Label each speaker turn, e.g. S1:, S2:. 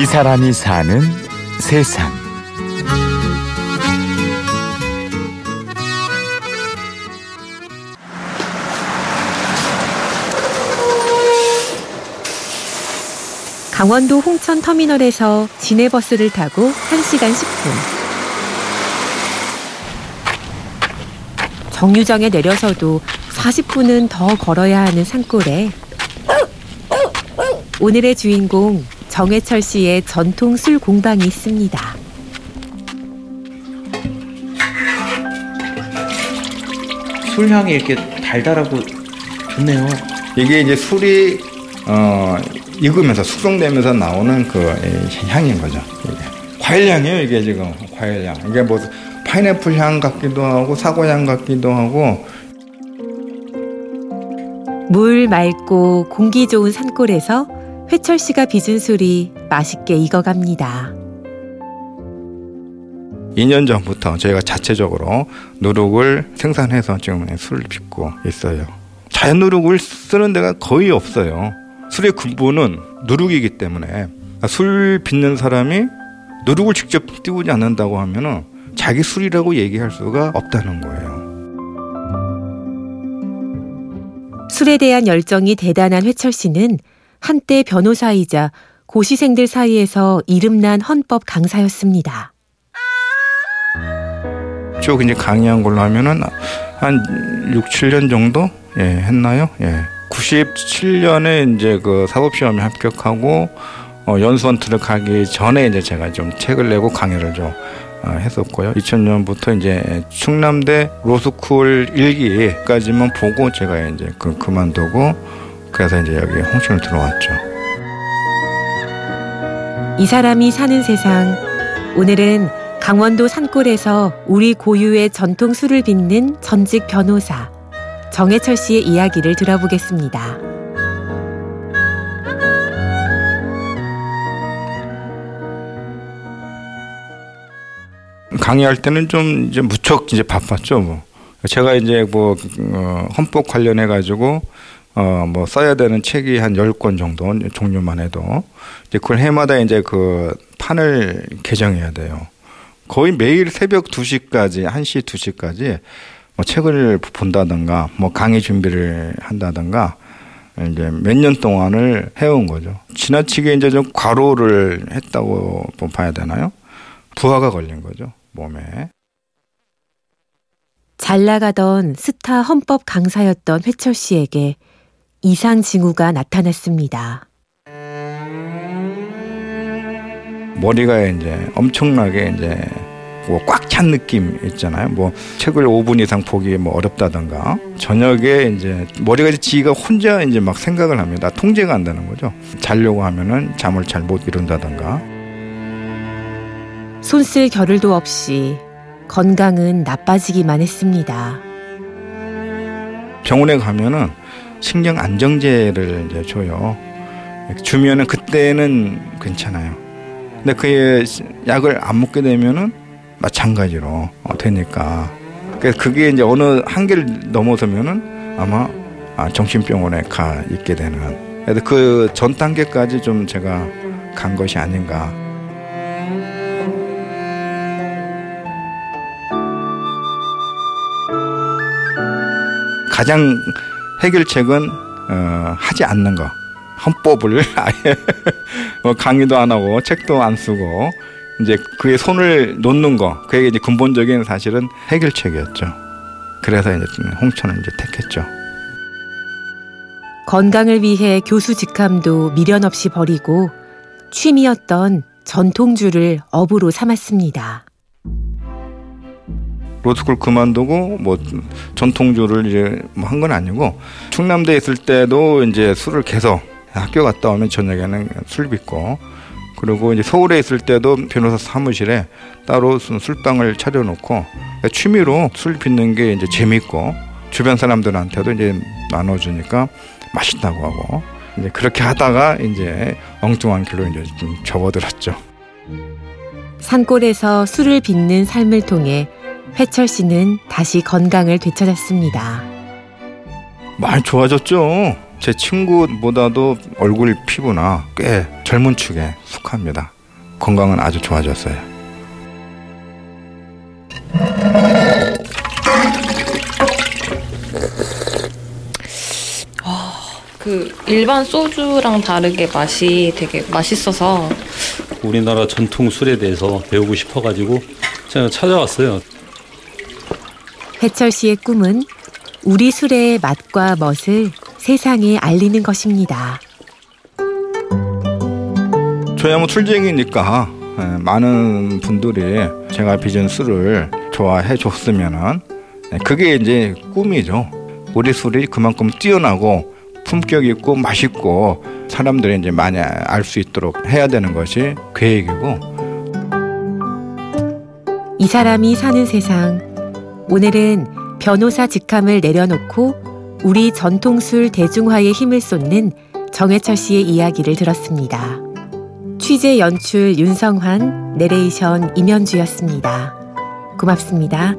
S1: 이 사람이 사는 세상.
S2: 강원도 홍천 터미널에서 시내버스를 타고 1시간 10분. 정류장에 내려서도 40분은 더 걸어야 하는 산골에 오늘의 주인공 정해철 씨의 전통 술 공방이 있습니다.
S3: 술 향이 이렇게 달달하고 좋네요.
S4: 이게 이제 술이 어, 익으면서 숙성되면서 나오는 그 향인 거죠. 이게. 과일 향이에요, 이게 지금 과일 향. 이게 뭐 파인애플 향 같기도 하고 사과 향 같기도 하고.
S2: 물 맑고 공기 좋은 산골에서 회철 씨가 빚은 술이 맛있게 익어갑니다.
S4: 2년 전부터 저희가 자체적으로 누룩을 생산해서 지금 술을 빚고 있어요. 자연 누룩을 쓰는 데가 거의 없어요. 술의 근본은 누룩이기 때문에 술 빚는 사람이 누룩을 직접 띄우지 않는다고 하면은 자기 술이라고 얘기할 수가 없다는 거예요.
S2: 술에 대한 열정이 대단한 회철 씨는 한때 변호사이자 고시생들 사이에서 이름난 헌법 강사였습니다.
S4: 쭉 이제 강의한 걸로 하면은 한 6, 7년 정도 예, 했나요? 예. 97년에 이제 그 사법 시험에 합격하고 어, 연수원트를 가기 전에 이제 제가 좀 책을 내고 강의를 좀 어, 했었고요. 2000년부터 이제 충남대 로스쿨 1기까지만 보고 제가 이제 그 그만두고 그래서 이제 여기 홍천을 들어왔죠.
S2: 이 사람이 사는 세상 오늘은 강원도 산골에서 우리 고유의 전통 술을 빚는 전직 변호사 정해철 씨의 이야기를 들어보겠습니다.
S4: 강의할 때는 좀 이제 무척 이제 바빴죠. 뭐 제가 이제 뭐 어, 헌법 관련해 가지고 어뭐 써야 되는 책이 한 열 권 정도 종류만 해도 이제 그걸 해마다 이제 그 판을 개정해야 돼요. 거의 매일 새벽 2시까지 1시 2시까지 뭐 책을 본다든가 뭐 강의 준비를 한다든가 이제 몇 년 동안을 해온 거죠. 지나치게 이제 좀 과로를 했다고 봐야 되나요? 부하가 걸린 거죠. 몸에.
S2: 잘 나가던 스타 헌법 강사였던 회철 씨에게 이상 징후가 나타났습니다.
S4: 머리가 이제 엄청나게 이제 뭐 꽉 찬 느낌 있잖아요. 뭐 책을 5분 이상 보기 뭐 어렵다던가 저녁에 이제 머리가 이제 지가 혼자 이제 막 생각을 합니다. 통제가 안 되는 거죠. 자려고 하면은 잠을 잘 못 이룬다던가.
S2: 손쓸 겨를도 없이 건강은 나빠지기만 했습니다.
S4: 병원에 가면은 신경 안정제를 이제 줘요. 주면은 그때는 괜찮아요. 근데 그 약을 안 먹게 되면은 마찬가지로 되니까. 그게 이제 어느 한계를 넘어서면은 아마 아, 정신병원에 가 있게 되는. 그래서 그 전 단계까지 좀 제가 간 것이 아닌가. 가장 해결책은 어, 하지 않는 거. 헌법을 아예 뭐 강의도 안 하고 책도 안 쓰고 이제 그의 손을 놓는 거 그게 이제 근본적인 사실은 해결책이었죠. 그래서 이제 홍천을 이제 택했죠.
S2: 건강을 위해 교수 직함도 미련 없이 버리고 취미였던 전통주를 업으로 삼았습니다.
S4: 로스쿨 그만두고 뭐 전통주를 이제 뭐 한 건 아니고 충남대에 있을 때도 이제 술을 계속 학교 갔다 오면 저녁에는 술 빚고 그리고 이제 서울에 있을 때도 변호사 사무실에 따로 술방을 차려놓고 취미로 술 빚는 게 이제 재밌고 주변 사람들한테도 이제 나눠주니까 맛있다고 하고 이제 그렇게 하다가 이제 엉뚱한 길로 이제 좀 접어들었죠.
S2: 산골에서 술을 빚는 삶을 통해 회철 씨는 다시 건강을 되찾았습니다.
S4: 많이 좋아졌죠. 제 친구보다도 얼굴 피부나 꽤 젊은 축에 속합니다. 건강은 아주 좋아졌어요.
S5: 그 일반 소주랑 다르게 맛이 되게 맛있어서
S6: 우리나라 전통 술에 대해서 배우고 싶어가지고 제가 찾아왔어요.
S2: 해철 씨의 꿈은 우리 술의 맛과 멋을 세상에 알리는 것입니다.
S4: 저야 뭐 술쟁이니까 예, 많은 분들이 제가 빚은 술을 좋아해 줬으면은 예, 그게 이제 꿈이죠. 우리 술이 그만큼 뛰어나고 품격 있고 맛있고 사람들이 이제 많이 알 수 있도록 해야 되는 것이 계획이고
S2: 이 사람이 사는 세상. 오늘은 변호사 직함을 내려놓고 우리 전통술 대중화에 힘을 쏟는 정해철 씨의 이야기를 들었습니다. 취재 연출 윤성환, 내레이션 임현주였습니다. 고맙습니다.